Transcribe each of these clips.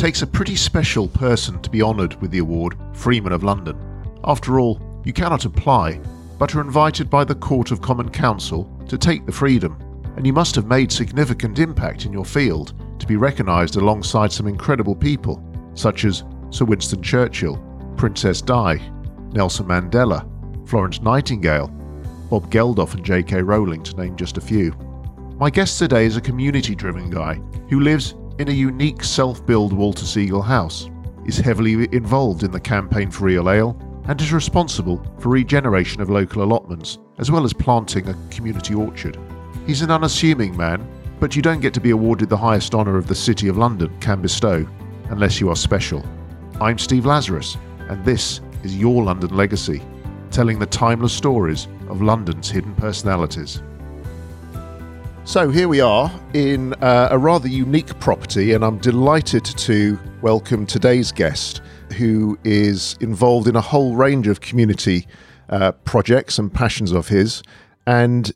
takes a pretty special person to be honoured with the award Freeman of London. After all, you cannot apply, but are invited by the Court of Common Council to take the freedom, and you must have made significant impact in your field to be recognised alongside some incredible people, such as Sir Winston Churchill, Princess Di, Nelson Mandela, Florence Nightingale, Bob Geldof, and J.K. Rowling, to name just a few. My guest today is a community driven guy who lives in a unique self built Walter Segal house, is heavily involved in the campaign for Real Ale, and is responsible for regeneration of local allotments, as well as planting a community orchard. He's an unassuming man, but you don't get to be awarded the highest honour of the City of London can bestow, unless you are special. I'm Steve Lazarus, and this is Your London Legacy, telling the timeless stories of London's hidden personalities. So here we are in uh, a rather unique property, and I'm delighted to welcome today's guest, who is involved in a whole range of community uh, projects and passions of his. And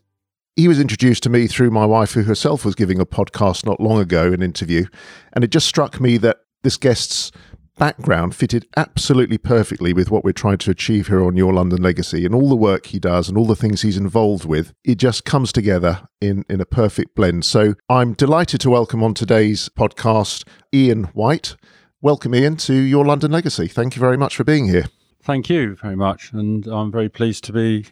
he was introduced to me through my wife, who herself was giving a podcast not long ago, an interview. And it just struck me that this guest's background fitted absolutely perfectly with what we're trying to achieve here on Your London Legacy and all the work he does and all the things he's involved with. It just comes together in, in a perfect blend. So I'm delighted to welcome on today's podcast Ian White. Welcome, Ian, to Your London Legacy. Thank you very much for being here. Thank you very much. And I'm very pleased to be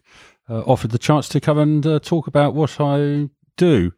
uh, offered the chance to come and uh, talk about what I do.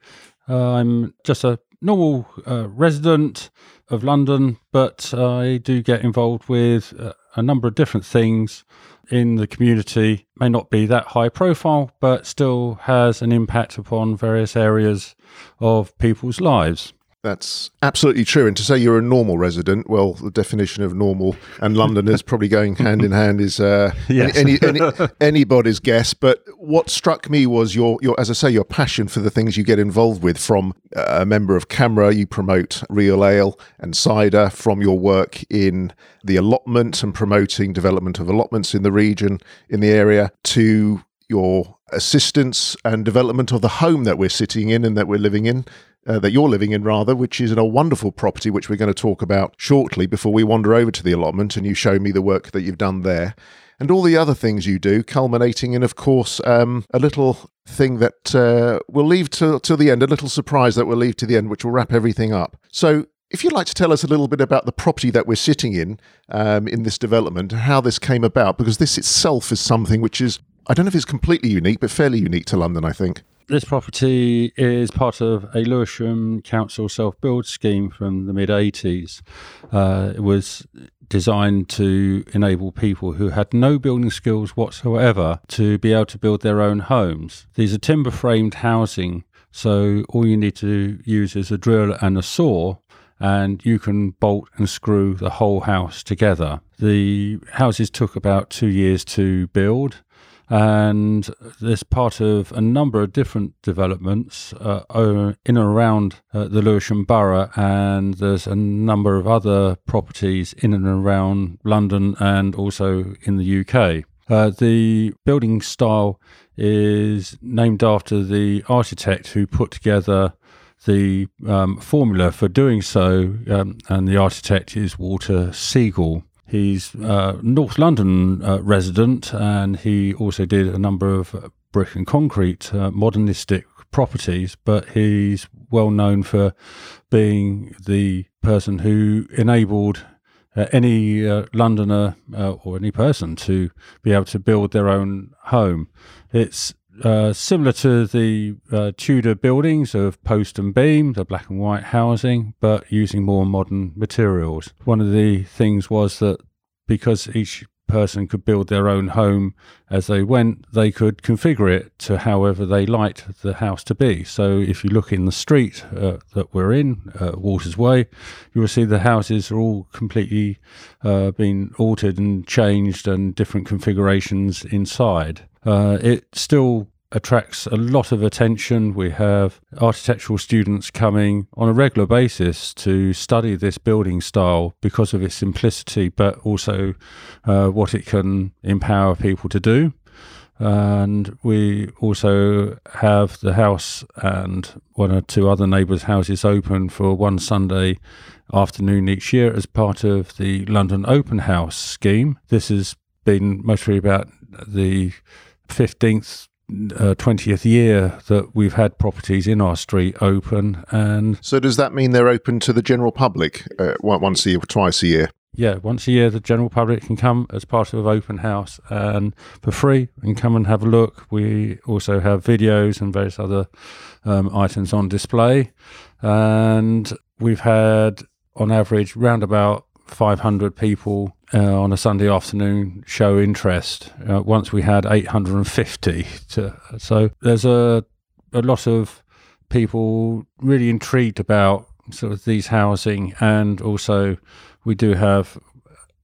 Uh, I'm just a normal uh, resident of London, but I do get involved with uh, a number of different things in the community. May not be that high profile, but still has an impact upon various areas of people's lives. That's absolutely true. And to say you're a normal resident, well, the definition of normal and Londoners probably going hand in hand is uh, yes. any, any, anybody's guess. But what struck me was your, your, as I say, your passion for the things you get involved with. From a member of CAMRA, you promote real ale and cider. From your work in the allotment and promoting development of allotments in the region, in the area, to your assistance and development of the home that we're sitting in and that we're living in uh, that you're living in, rather, which is in a wonderful property, which we're going to talk about shortly before we wander over to the allotment and you show me the work that you've done there. And all the other things you do, culminating in, of course, um, a little thing that uh, we'll leave to, till the end, a little surprise that we'll leave to the end, which will wrap everything up. So, if you'd like to tell us a little bit about the property that we're sitting in um, in this development how this came about, because this itself is something which is, I don't know if it's completely unique, but fairly unique to London, I think. This property is part of a Lewisham Council self build scheme from the mid 80s. Uh, it was designed to enable people who had no building skills whatsoever to be able to build their own homes. These are timber framed housing, so all you need to use is a drill and a saw and you can bolt and screw the whole house together. The houses took about two years to build and this part of a number of different developments uh, in and around uh, the Lewisham Borough, and there's a number of other properties in and around London and also in the UK. Uh, the building style is named after the architect who put together the um, formula for doing so, um, and the architect is Walter Segal. He's a North London uh, resident, and he also did a number of brick and concrete uh, modernistic properties. But he's well known for being the person who enabled uh, any uh, Londoner uh, or any person to be able to build their own home. It's uh, similar to the uh, Tudor buildings of post and beam, the black and white housing, but using more modern materials. One of the things was that because each person could build their own home as they went, they could configure it to however they liked the house to be. So if you look in the street uh, that we're in, uh, Walters Way, you will see the houses are all completely uh, been altered and changed and different configurations inside. Uh, it still attracts a lot of attention. We have architectural students coming on a regular basis to study this building style because of its simplicity, but also uh, what it can empower people to do. And we also have the house and one or two other neighbours' houses open for one Sunday afternoon each year as part of the London Open House scheme. This has been mostly about the 15th uh, 20th year that we've had properties in our street open and so does that mean they're open to the general public uh, once a year twice a year? Yeah once a year the general public can come as part of open house and for free and come and have a look. We also have videos and various other um, items on display. And we've had on average round about 500 people uh, on a Sunday afternoon show interest. Uh, once we had 850. To, so there's a a lot of people really intrigued about sort of these housing, and also we do have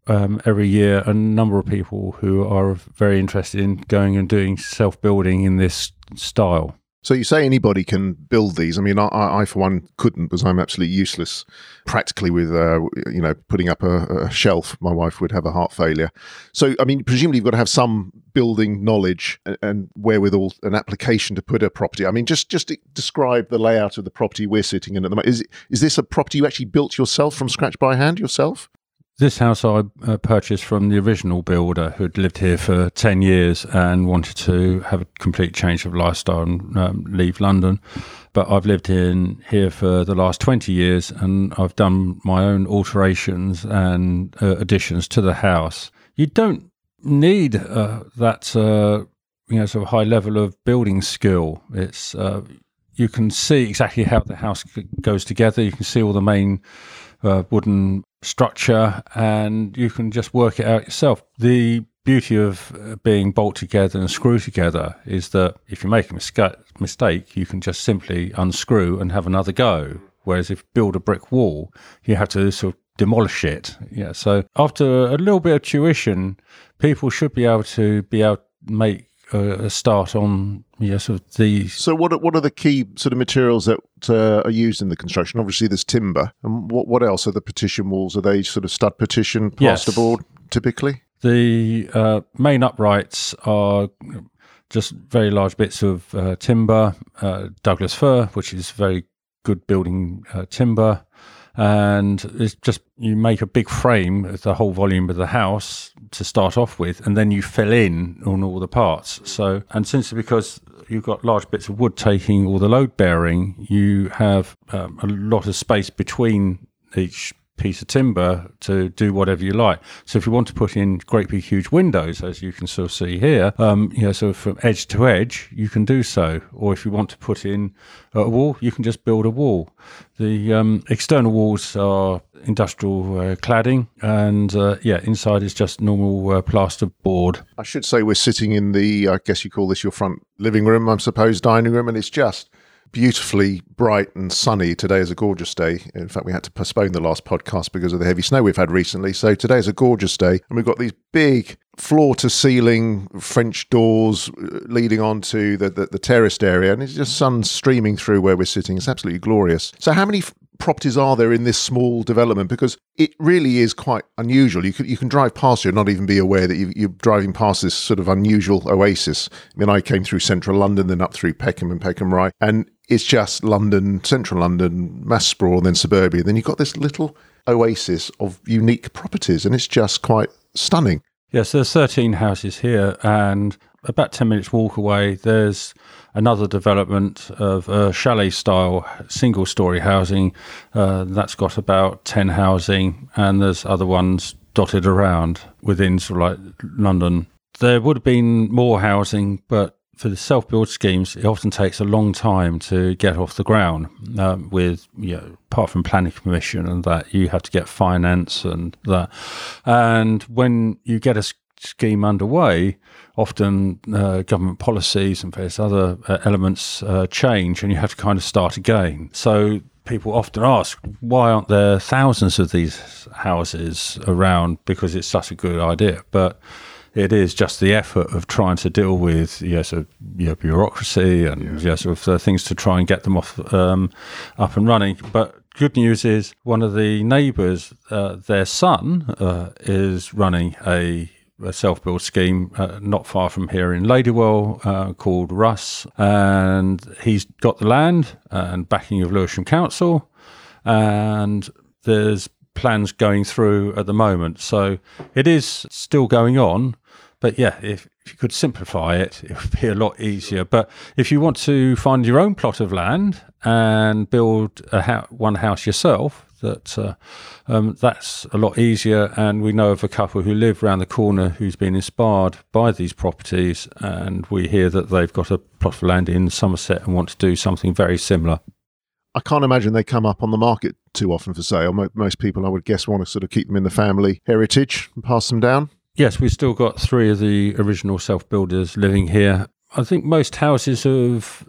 um, every year a number of people who are very interested in going and doing self building in this style. So you say anybody can build these. I mean, I, I for one couldn't because I'm absolutely useless practically with, uh, you know, putting up a, a, shelf. My wife would have a heart failure. So, I mean, presumably you've got to have some building knowledge and, and wherewithal an application to put a property. I mean, just just describe the layout of the property we're sitting in at the moment. Is, is this a property you actually built yourself from scratch by hand yourself? This house I uh, purchased from the original builder who'd lived here for 10 years and wanted to have a complete change of lifestyle and um, leave London. But I've lived in here for the last 20 years and I've done my own alterations and uh, additions to the house. You don't need uh, that uh, you know sort of high level of building skill. It's uh, you can see exactly how the house goes together. You can see all the main uh, wooden structure and you can just work it out yourself. The beauty of uh, being bolt together and screw together is that if you make a mistake, you can just simply unscrew and have another go. Whereas if you build a brick wall, you have to sort of demolish it. Yeah. So after a little bit of tuition, people should be able to be able to make a start on yeah, sort of the. So, what are, what are the key sort of materials that uh, are used in the construction? Obviously, there's timber, and what what else are the partition walls? Are they sort of stud partition, plasterboard, yes. typically? The uh, main uprights are just very large bits of uh, timber, uh, Douglas fir, which is very good building uh, timber and it's just you make a big frame of the whole volume of the house to start off with, and then you fill in on all the parts. So, and since because you've got large bits of wood taking all the load bearing, you have um, a lot of space between each piece of timber to do whatever you like. So if you want to put in great big huge windows, as you can sort of see here, um, you know, of from edge to edge, you can do so. Or if you want to put in a wall, you can just build a wall. The um, external walls are industrial uh, cladding, and uh, yeah, inside is just normal uh, plaster board. I should say we're sitting in the, I guess you call this your front living room, I suppose, dining room, and it's just beautifully bright and sunny. Today is a gorgeous day. In fact, we had to postpone the last podcast because of the heavy snow we've had recently. So today is a gorgeous day, and we've got these big floor to ceiling French doors uh, leading onto the, the, the terraced area, and it's just sun streaming through where we're sitting. It's absolutely glorious. So, how many properties are there in this small development? Because it really is quite unusual. You can you can drive past here and not even be aware that you, are driving past this sort of unusual oasis. I mean, I came through central London, then up through Peckham and Peckham Rye, and it's just London, central London, mass sprawl, and then suburbia. Then you've got this little oasis of unique properties, and it's just quite stunning. Yes, there's 13 houses here, and about 10 minutes walk away, there's another development of a chalet style single story housing. Uh, that's got about 10 housing, and there's other ones dotted around within sort of like London. There would have been more housing, but for the self build schemes, it often takes a long time to get off the ground. Um, with you know, apart from planning permission and that, you have to get finance and that. And when you get a scheme underway, often uh, government policies and various other uh, elements uh, change, and you have to kind of start again. So people often ask, why aren't there thousands of these houses around? Because it's such a good idea, but it is just the effort of trying to deal with yes, you know, bureaucracy and yeah. yes, of uh, things to try and get them off um, up and running. But good news is one of the neighbours, uh, their son uh, is running a a self build scheme uh, not far from here in Ladywell uh, called RUSS, and he's got the land and backing of Lewisham Council, and there's plans going through at the moment. So it is still going on, but yeah, if, if you could simplify it, it would be a lot easier. But if you want to find your own plot of land and build a ho- one house yourself, that uh, um, that's a lot easier. And we know of a couple who live around the corner who's been inspired by these properties, and we hear that they've got a plot of land in Somerset and want to do something very similar. I can't imagine they come up on the market too often for sale. Most people, I would guess, want to sort of keep them in the family heritage and pass them down. Yes, we've still got three of the original self builders living here. I think most houses have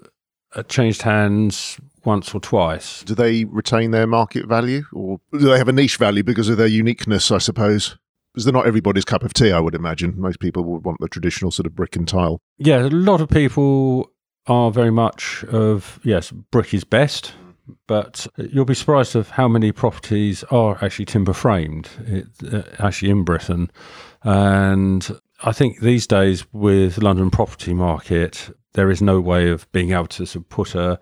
uh, changed hands once or twice. Do they retain their market value or do they have a niche value because of their uniqueness, I suppose? Because they're not everybody's cup of tea, I would imagine. Most people would want the traditional sort of brick and tile. Yeah, a lot of people are very much of, yes, brick is best but you'll be surprised of how many properties are actually timber framed, it, uh, actually in Britain. And I think these days with London property market, there is no way of being able to sort of put a,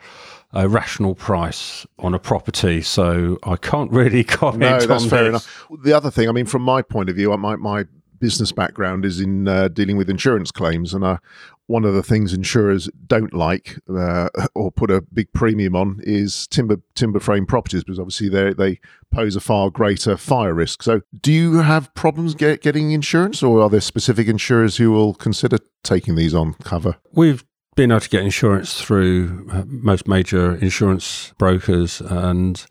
a rational price on a property. So I can't really comment. No, that's fair this. enough. The other thing, I mean, from my point of view, my my business background is in uh, dealing with insurance claims, and uh, one of the things insurers don't like uh, or put a big premium on is timber timber frame properties because obviously they they pose a far greater fire risk. So, do you have problems get, getting insurance, or are there specific insurers who will consider taking these on cover? We've been able to get insurance through uh, most major insurance brokers, and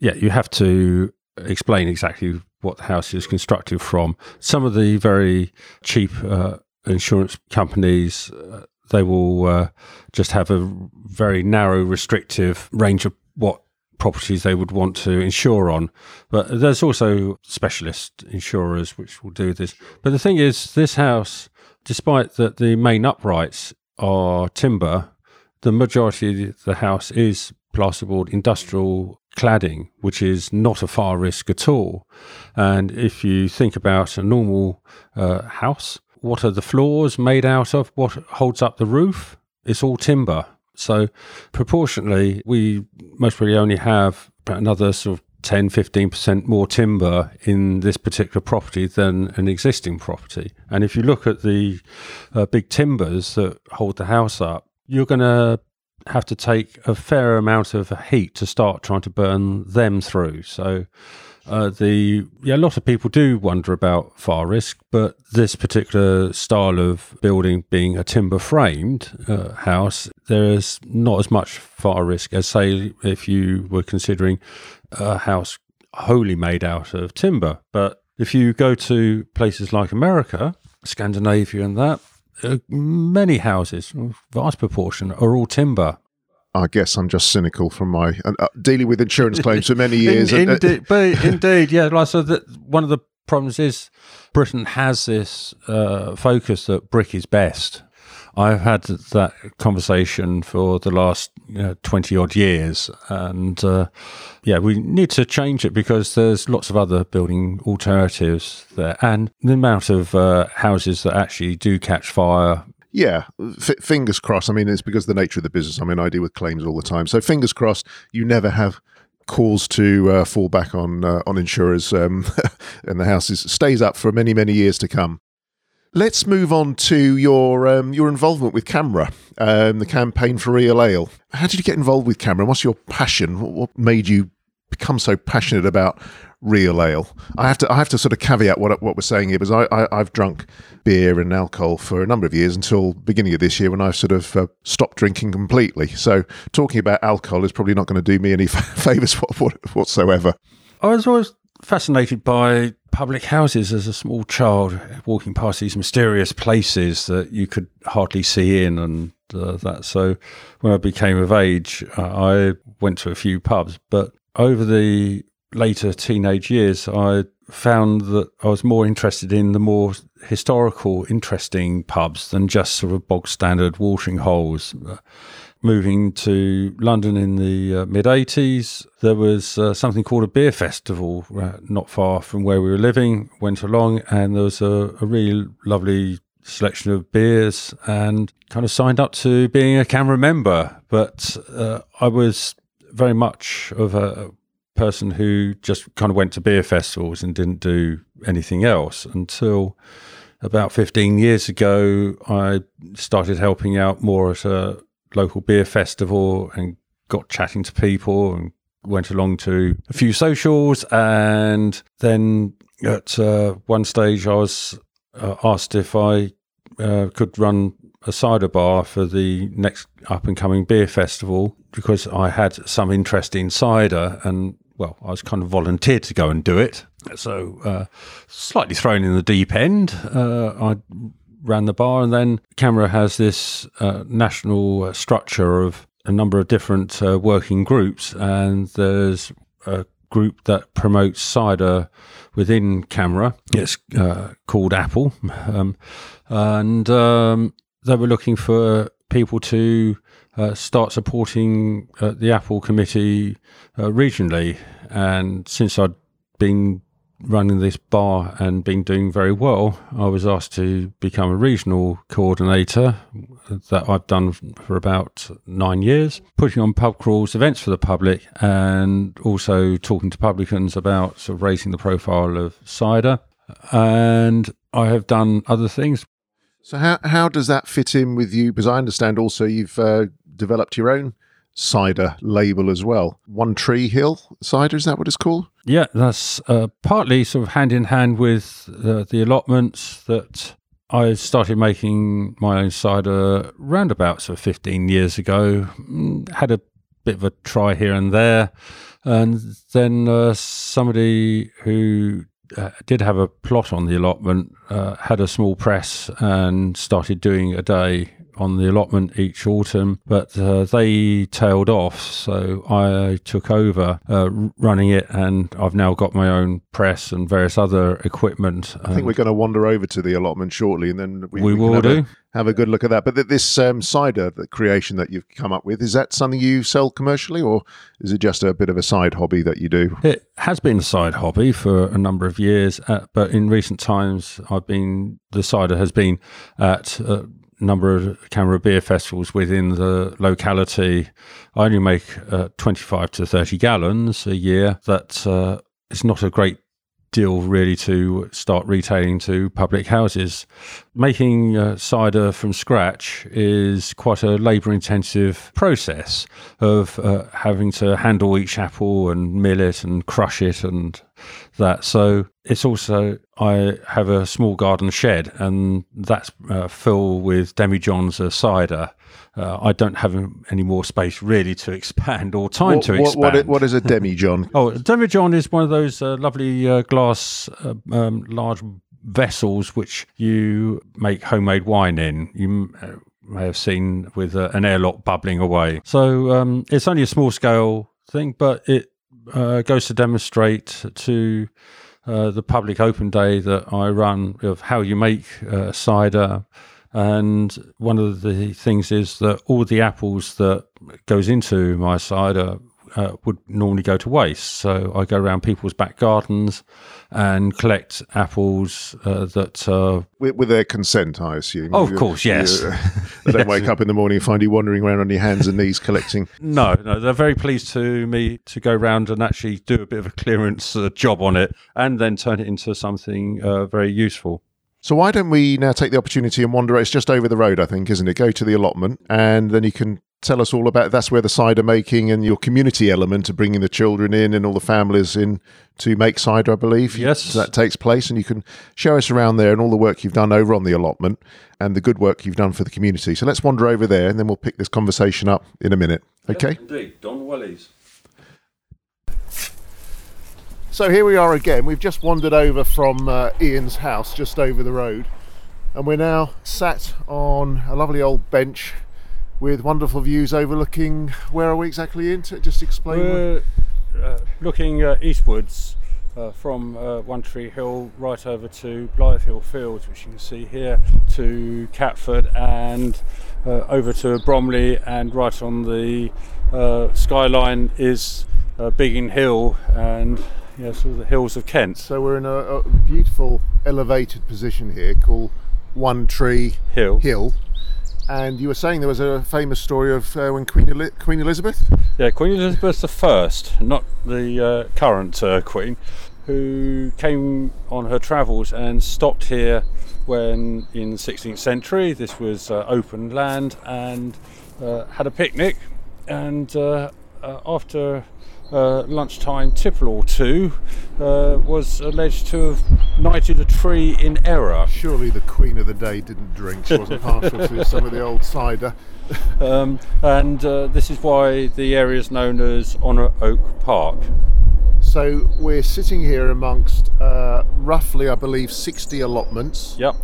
yeah, you have to explain exactly what the house is constructed from. Some of the very cheap uh, insurance companies, uh, they will uh, just have a very narrow, restrictive range of what properties they would want to insure on. But there's also specialist insurers which will do this. But the thing is, this house, despite that the main uprights are timber, the majority of the house is plasterboard industrial cladding, which is not a fire risk at all. And if you think about a normal uh, house, what are the floors made out of? What holds up the roof? It's all timber. So, proportionally, we most probably only have another sort of 10 15% more timber in this particular property than an existing property. And if you look at the uh, big timbers that hold the house up, you're going to have to take a fair amount of heat to start trying to burn them through. So, uh, the yeah, a lot of people do wonder about fire risk, but this particular style of building, being a timber framed uh, house, there is not as much fire risk as say if you were considering a house wholly made out of timber. But if you go to places like America, Scandinavia, and that, uh, many houses, vast proportion, are all timber. I guess I'm just cynical from my uh, dealing with insurance claims for many years. In, indeed, but indeed, yeah. Like so, that one of the problems is Britain has this uh, focus that brick is best. I've had that conversation for the last twenty odd years, and uh, yeah, we need to change it because there's lots of other building alternatives there, and the amount of uh, houses that actually do catch fire yeah, f- fingers crossed. I mean, it's because of the nature of the business. I mean, I deal with claims all the time, so fingers crossed. You never have cause to uh, fall back on uh, on insurers, um, and the house is, stays up for many many years to come. Let's move on to your um, your involvement with CAMRA, um, the campaign for Real Ale. How did you get involved with CAMRA? What's your passion? What, made you become so passionate about real ale. I have to I have to sort of caveat what what we're saying here because I, I have drunk beer and alcohol for a number of years until beginning of this year when I sort of uh, stopped drinking completely. So talking about alcohol is probably not going to do me any favors whatsoever. I was always fascinated by public houses as a small child, walking past these mysterious places that you could hardly see in and uh, that. So when I became of age, uh, I went to a few pubs, but over the later teenage years, I found that I was more interested in the more historical, interesting pubs than just sort of bog standard watering holes. Moving to London in the uh, mid 80s, there was uh, something called a beer festival uh, not far from where we were living. Went along, and there was a, a really lovely selection of beers and kind of signed up to being a CAMRA member. But uh, I was very much of a person who just kind of went to beer festivals and didn't do anything else until about 15 years ago. I started helping out more at a local beer festival and got chatting to people and went along to a few socials. And then at uh, one stage, I was uh, asked if I uh, could run a cider bar for the next up and coming beer festival because I had some interest in cider and well, I was kind of volunteered to go and do it. So, uh, slightly thrown in the deep end. Uh, I ran the bar, and then CAMRA has this uh, national uh, structure of a number of different uh, working groups, and there's a group that promotes cider within CAMRA. It's uh, called Apple, um, and um, they were looking for people to uh, start supporting uh, the Apple Committee uh, regionally. And since I'd been running this bar and been doing very well, I was asked to become a regional coordinator that I've done for about nine years, putting on pub crawls, events for the public, and also talking to publicans about sort of raising the profile of cider. And I have done other things. So how how does that fit in with you? Because I understand also you've uh, developed your own cider label as well. One Tree Hill cider, is that what it's called? Yeah, that's uh, partly sort of hand in hand with uh, the allotments that I started making my own cider roundabout sort of 15 years ago. Mm, had a bit of a try here and there. And then uh, somebody who uh, did have a plot on the allotment, uh, had a small press, and started doing a day on the allotment each autumn, but uh, they tailed off. So I took over uh, running it, and I've now got my own press and various other equipment. I think we're going to wander over to the allotment shortly, and then we, we, we will have do. A, have a good look at that. But th- this um, cider the creation that you've come up with is that something you sell commercially, or is it just a bit of a side hobby that you do? It has been a side hobby for a number of years, uh, but in recent times, I've been the cider has been at uh, number of CAMRA beer festivals within the locality. I only make uh, 25 to 30 gallons a year. That uh, is not a great deal really to start retailing to public houses. Making uh, cider from scratch is quite a labour intensive process of uh, having to handle each apple and mill it and crush it and that. So it's also, I have a small garden shed and that's uh, filled with demijohns of cider uh, I don't have any more space really to expand or time what, to expand. What, what is a demijohn? oh, a demijohn is one of those uh, lovely uh, glass uh, um, large vessels which you make homemade wine in. You uh, may have seen with uh, an airlock bubbling away. So um, it's only a small scale thing, but it goes to demonstrate to the public open day that I run of how you make cider and one of the things is that all the apples that goes into my cider uh, would normally go to waste. So I go around people's back gardens and collect apples uh, that uh, with, with, their consent, I assume. Oh, of course, yes. they don't wake up in the morning and find you wandering around on your hands and knees collecting. No, no, they're very pleased to me to go around and actually do a bit of a clearance uh, job on it, and then turn it into something uh, very useful. So why don't we now take the opportunity and wander? It's just over the road, I think, isn't it? Go to the allotment, and then you can tell us all about. That's where the cider making and your community element of bringing the children in and all the families in to make cider, I believe. Yes, that takes place, and you can show us around there and all the work you've done over on the allotment and the good work you've done for the community. So let's wander over there, and then we'll pick this conversation up in a minute. Okay? Yes, indeed, Don Wellies. So here we are again. We've just wandered over from uh, Ian's house just over the road, and we're now sat on a lovely old bench with wonderful views overlooking. Where are we exactly in? Just explain. We're uh, looking uh, eastwards uh, from uh, One Tree Hill right over to Blythe Hill Fields, which you can see here, to Catford and uh, over to Bromley, and right on the skyline is Biggin Hill and yes, all the hills of Kent. So we're in a, a beautiful elevated position here called One Tree Hill. Hill. And you were saying there was a famous story of uh, when Queen, Eli- Queen Elizabeth? Yeah, Queen Elizabeth I, not the uh, current uh, Queen, who came on her travels and stopped here when in the 16th century this was uh, open land and uh, had a picnic. And uh, after uh, lunchtime tipple or two uh, was alleged to have knighted a tree in error. Surely the Queen of the Day didn't drink, she wasn't partial to some of the old cider. um, and uh, this is why the area is known as Honor Oak Park. So we're sitting here amongst uh, roughly, I believe, 60 allotments. Yep.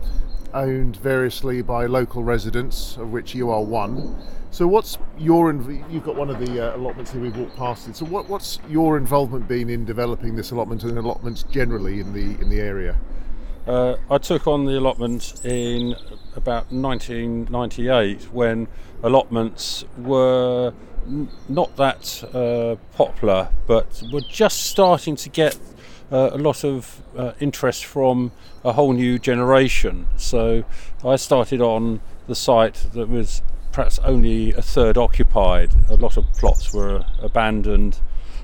Owned variously by local residents, of which you are one. So, what's your you've got one of the uh, allotments here we've walked past it. So, what, what's your involvement been in developing this allotment and allotments generally in the in the area? Uh, I took on the allotment in about 1998 when allotments were n- not that uh, popular, but were just starting to get uh, a lot of uh, interest from a whole new generation. So I started on the site that was perhaps only a third occupied. A lot of plots were abandoned,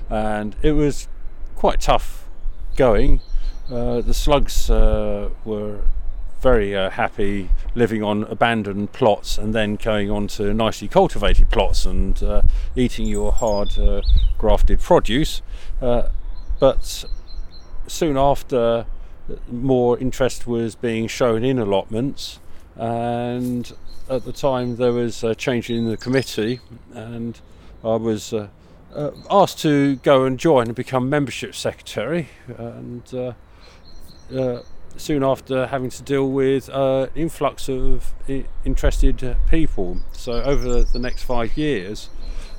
and it was quite tough going. Uh, the slugs uh, were very uh, happy living on abandoned plots and then going on to nicely cultivated plots and uh, eating your hard uh, grafted produce. Uh, but soon after, more interest was being shown in allotments, and at the time there was a change in the committee, and I was uh, uh, asked to go and join and become membership secretary, and uh, uh soon after having to deal with uh, influx of interested people. So over the next five years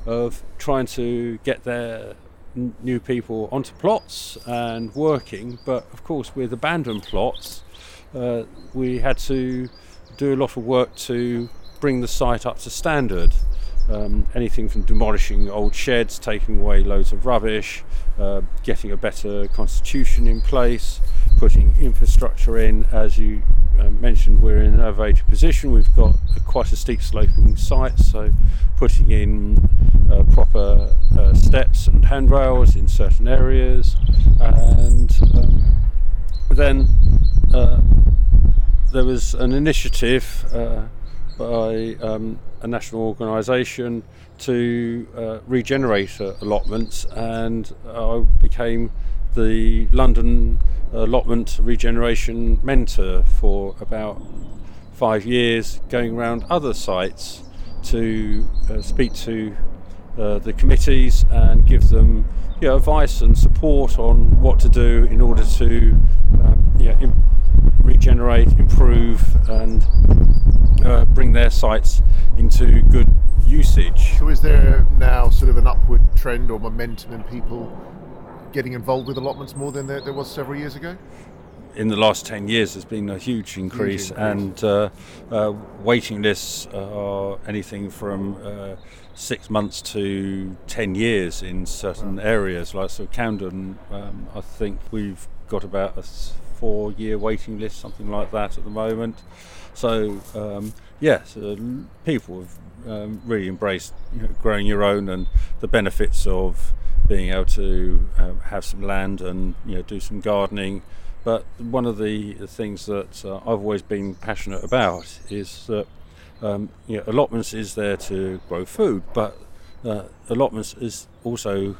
of trying to get their new people onto plots and working, but of course with abandoned plots, we had to do a lot of work to bring the site up to standard. Um, anything from demolishing old sheds, taking away loads of rubbish, uh, getting a better constitution in place, putting infrastructure in. As you uh, mentioned, we're in an elevated position. We've got a, quite a steep sloping site, so putting in uh, proper uh, steps and handrails in certain areas, and um, then uh, there was an initiative uh, by um, a national organisation to uh, regenerate allotments, and I became the London allotment regeneration mentor for about five years, going around other sites to uh, speak to uh, the committees and give them you know, advice and support on what to do in order to um, yeah, regenerate, improve, and uh, bring their sites into good usage. So, is there now sort of an upward trend or momentum in people getting involved with allotments more than there, there was several years ago? in the last 10 years there's been a huge increase, huge increase. and uh, uh, waiting lists are anything from uh, six months to 10 years in certain wow. areas like so Camden um, I think we've got about a four year waiting list, something like that at the moment. So, um, yes, people have um, really embraced you know, growing your own and the benefits of being able to uh, have some land and you know do some gardening. But one of the things that uh, I've always been passionate about is that um, you know, allotments is there to grow food, but uh, allotments is also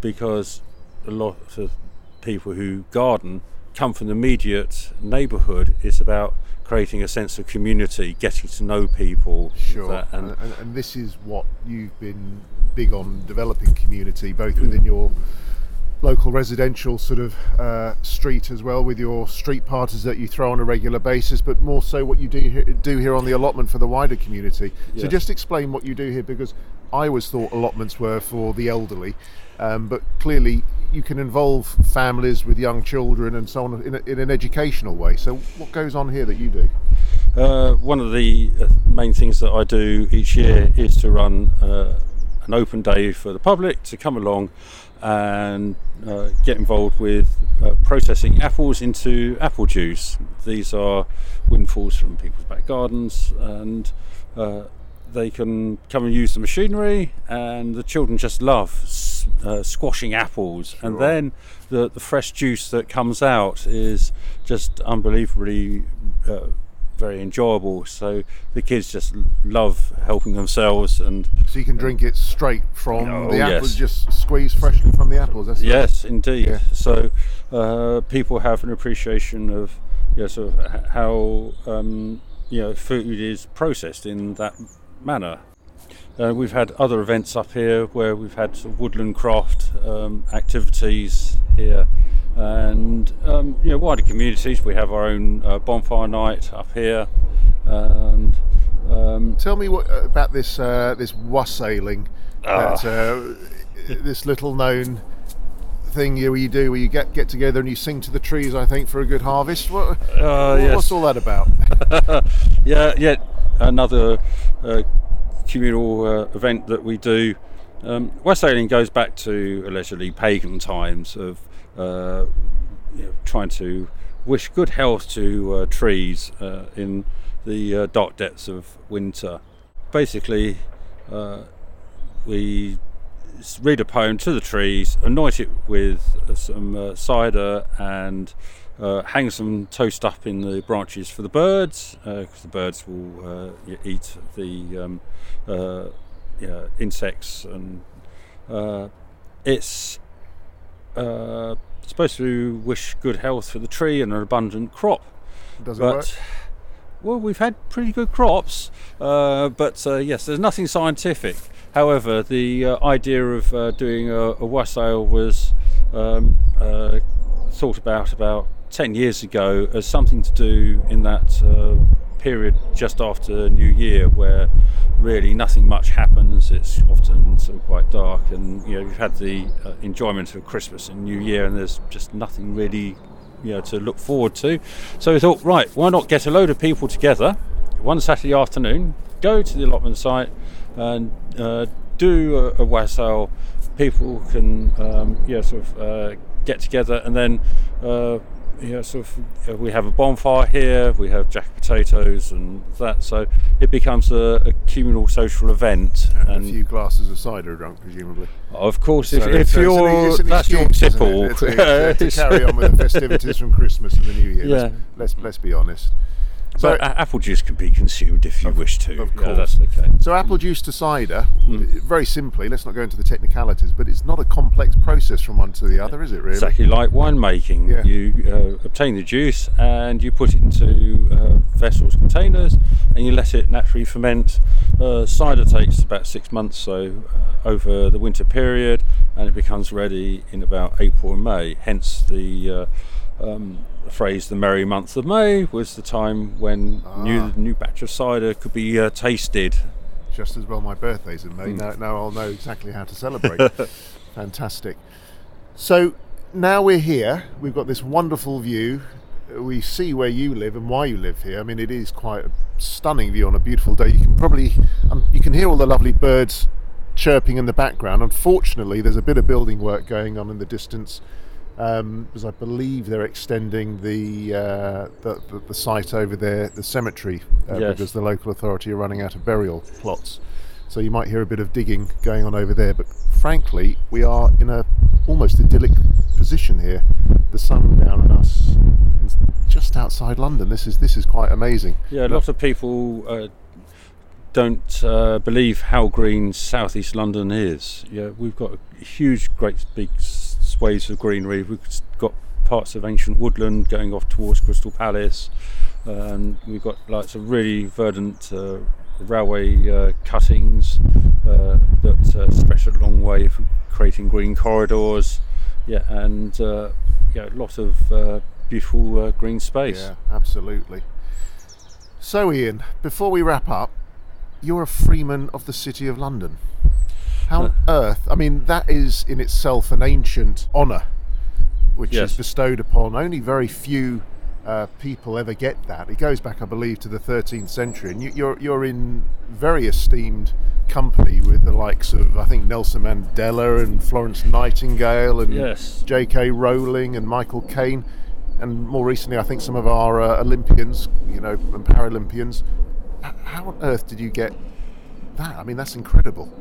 because a lot of people who garden come from the immediate neighbourhood. It's about creating a sense of community, getting to know people. Sure. And, and, and, this is what you've been big on developing community, both within your local residential sort of uh, street as well, with your street parties that you throw on a regular basis, but more so what you do here, do here on the allotment for the wider community. So just explain what you do here, because I always thought allotments were for the elderly, um, but clearly you can involve families with young children and so on in, a, in, an educational way. So, what goes on here that you do? uh, one of the uh, main things that I do each year is to run uh, an open day for the public to come along and uh, get involved with uh, processing apples into apple juice. These are windfalls from people's back gardens, and uh, they can come and use the machinery, and the children just love uh, squashing apples. And then the, the fresh juice that comes out is just unbelievably uh, very enjoyable. So the kids just love helping themselves and So you can drink it straight from Oh, the apples, yes. just squeezed freshly from the apples. That's Yes, indeed. Yeah. So uh, people have an appreciation of you know, sort of how um, you know food is processed in that manner. Uh, we've had other events up here where we've had sort of woodland craft um, activities here, and um, you know wider communities. We have our own uh, bonfire night up here, and um, Tell me what about this uh, this wassailing, Ah. that, uh, this little known thing you, you do where you get get together and you sing to the trees. I think for a good harvest. What, uh, yes. What's all that about? yeah, yeah, another uh, communal uh, event that we do. Um, wassailing goes back to allegedly pagan times of uh, you know, trying to wish good health to uh, trees uh, in the uh, dark depths of winter. Basically, uh, we read a poem to the trees, anoint it with some cider, and uh, hang some toast up in the branches for the birds, because the birds will uh, eat the um, uh, yeah, insects, and uh, it's uh, supposed to wish good health for the tree and an abundant crop. Does it work? Well, we've had pretty good crops, uh, but uh, yes, there's nothing scientific. However, the uh, idea of uh, doing a, a wassail was um, uh, thought about about 10 years ago as something to do in that uh, period just after New Year, where really nothing much happens. It's often sort of quite dark, and you know we've had the uh, enjoyment of Christmas and New Year, and there's just nothing really you know to look forward to. So we thought, right, why not get a load of people together one Saturday afternoon, go to the allotment site, and uh, do a, a wassail. People can um, sort of uh, get together, and then. Yeah, so. Uh, we have a bonfire here. We have jack potatoes and that, so it becomes a, a communal social event. And a and few glasses of cider drunk, presumably. of course, if, So if it's- so you're it's an that's your excuse, isn't tipple, it, to, to- to carry on with the festivities from Christmas and the New Year. Let's, Yeah. let's let's be honest. So So, a- apple juice can be consumed if you wish to. of Yeah, course. that's okay. so apple juice to cider, Hmm. very simply. Let's not go into the technicalities, but it's not a complex process from one to the other, is it? Really? Exactly like winemaking. Yeah. You uh, obtain the juice and you put it into uh, vessels, containers, and you let it naturally ferment. Uh, cider takes about six months, so uh, over the winter period, and it becomes ready in about April and May. Hence the uh, phrase "the merry month of May" was the time when new Ah. new batch of cider could be uh, tasted. Just as well my birthday's in. May. Now, now I'll know exactly how to celebrate. Fantastic. So now we're here. We've got this wonderful view. We see where you live and why you live here. I mean, it is quite a stunning view on a beautiful day. You can probably um, you can hear all the lovely birds chirping in the background. Unfortunately, there's a bit of building work going on in the distance. Um, because I believe they're extending the, uh, the, the the site over there, the cemetery, uh, Yes. because the local authority are running out of burial plots. So you might hear a bit of digging going on over there. But frankly, we are in a almost idyllic position here. The sun down on us, It's just outside London. This is this is quite amazing. Yeah, a lot of people uh, don't uh, believe how green southeast London is. Yeah, we've got a huge, great big s- swathes of greenery. We've got parts of ancient woodland going off towards Crystal Palace. Um, we've got like some really verdant uh, railway uh, cuttings uh, that uh, stretch a long way, creating green corridors. Yeah, and uh, yeah, a lot of uh, beautiful green space. Yeah, absolutely. So, Ian, before we wrap up, you're a freeman of the City of London. How on earth? I mean, that is in itself an ancient honour, which Yes. is bestowed upon only very few uh, people ever get that. It goes back, I believe, to the 13th century, and you, you're you're in very esteemed company with the likes of I think Nelson Mandela and Florence Nightingale and Yes. J.K. Rowling and Michael Caine, and more recently, I think some of our uh, Olympians, you know, and Paralympians. How on earth did you get that? I mean, that's incredible.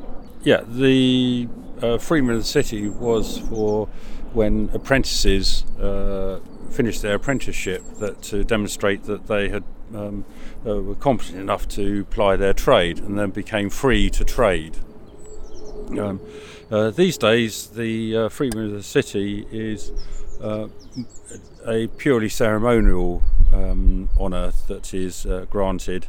Yeah, the uh, Freeman of the City was for when apprentices uh, finished their apprenticeship that to demonstrate that they had um, uh, were competent enough to ply their trade and then became free to trade. Um, uh, these days, the uh, Freeman of the City is uh, a purely ceremonial um, honour that is uh, granted.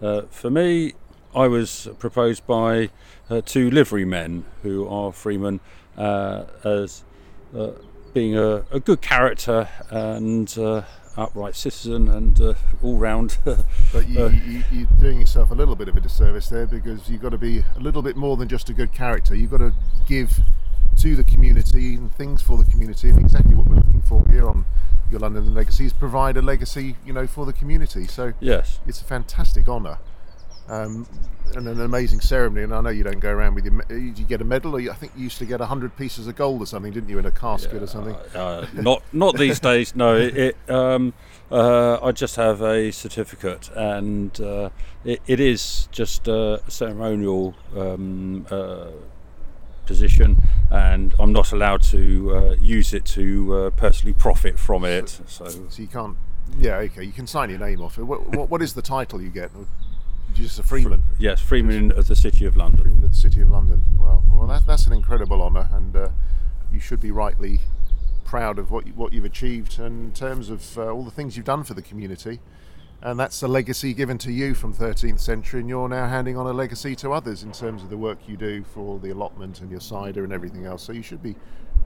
Uh, for me, I was proposed by uh, two liverymen who are freemen uh, as uh, being a, a good character and uh, upright citizen and uh, all round. But you, Uh, you, you're doing yourself a little bit of a disservice there because you've got to be a little bit more than just a good character. You've got to give to the community and things for the community, and exactly what we're looking for here on Your London Legacy is provide a legacy, you know, for the community. So yes. it's a fantastic honour. Um, and an amazing ceremony, and I know you don't go around with your. you get a medal, or you, I think you used to get hundred pieces of gold or something, didn't you, in a casket or something? Uh, not not these days. No, it. it um, uh, I just have a certificate, and uh, it, it is just a ceremonial um, uh, position, and I'm not allowed to uh, use it to uh, personally profit from it. So So you can't. Yeah, okay. You can sign your name off it. What, what, what is the title you get? Or you're just a freeman. yes, Freeman of the City of London. Freeman of the City of London. Well, well, that, that's an incredible honour, and uh, you should be rightly proud of what you, what you've achieved in terms of uh, all the things you've done for the community. And that's a legacy given to you from 13th century, and you're now handing on a legacy to others in terms of the work you do for the allotment and your cider and everything else. So you should be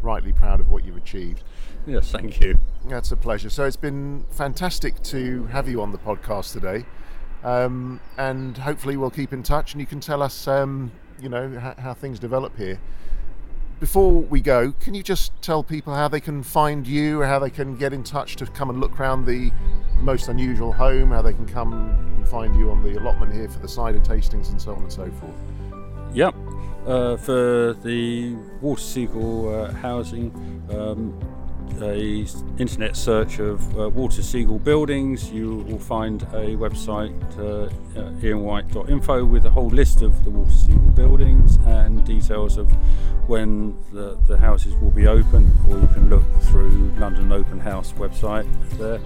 rightly proud of what you've achieved. Yes, thank you. That's a pleasure. So it's been fantastic to have you on the podcast today, um, and hopefully we'll keep in touch, and you can tell us, um, you know, how, how things develop here. Before we go, can you just tell people how they can find you, how they can get in touch to come and look round the most unusual home, how they can come and find you on the allotment here for the cider tastings and so on and so forth? Yep. Uh, for the Walter Segal uh, housing, um, a internet search of uh, Walter Segal buildings, you will find a website, uh, uh, ianwhite.info, with a whole list of the Walter Segal buildings and details of when the, the houses will be open, or you can look through London Open House website there.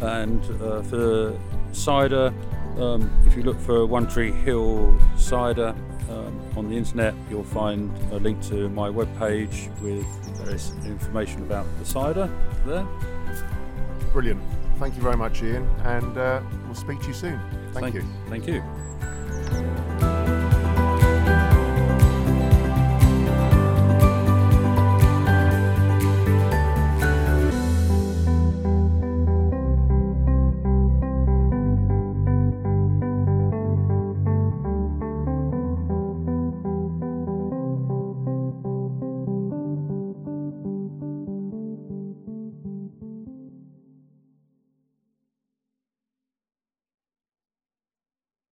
And uh, for cider, um, if you look for One Tree Hill cider um, on the internet, you'll find a link to my webpage with various information about the cider there. Brilliant. Thank you very much, Ian, and uh, we'll speak to you soon. Thank you. Thank you.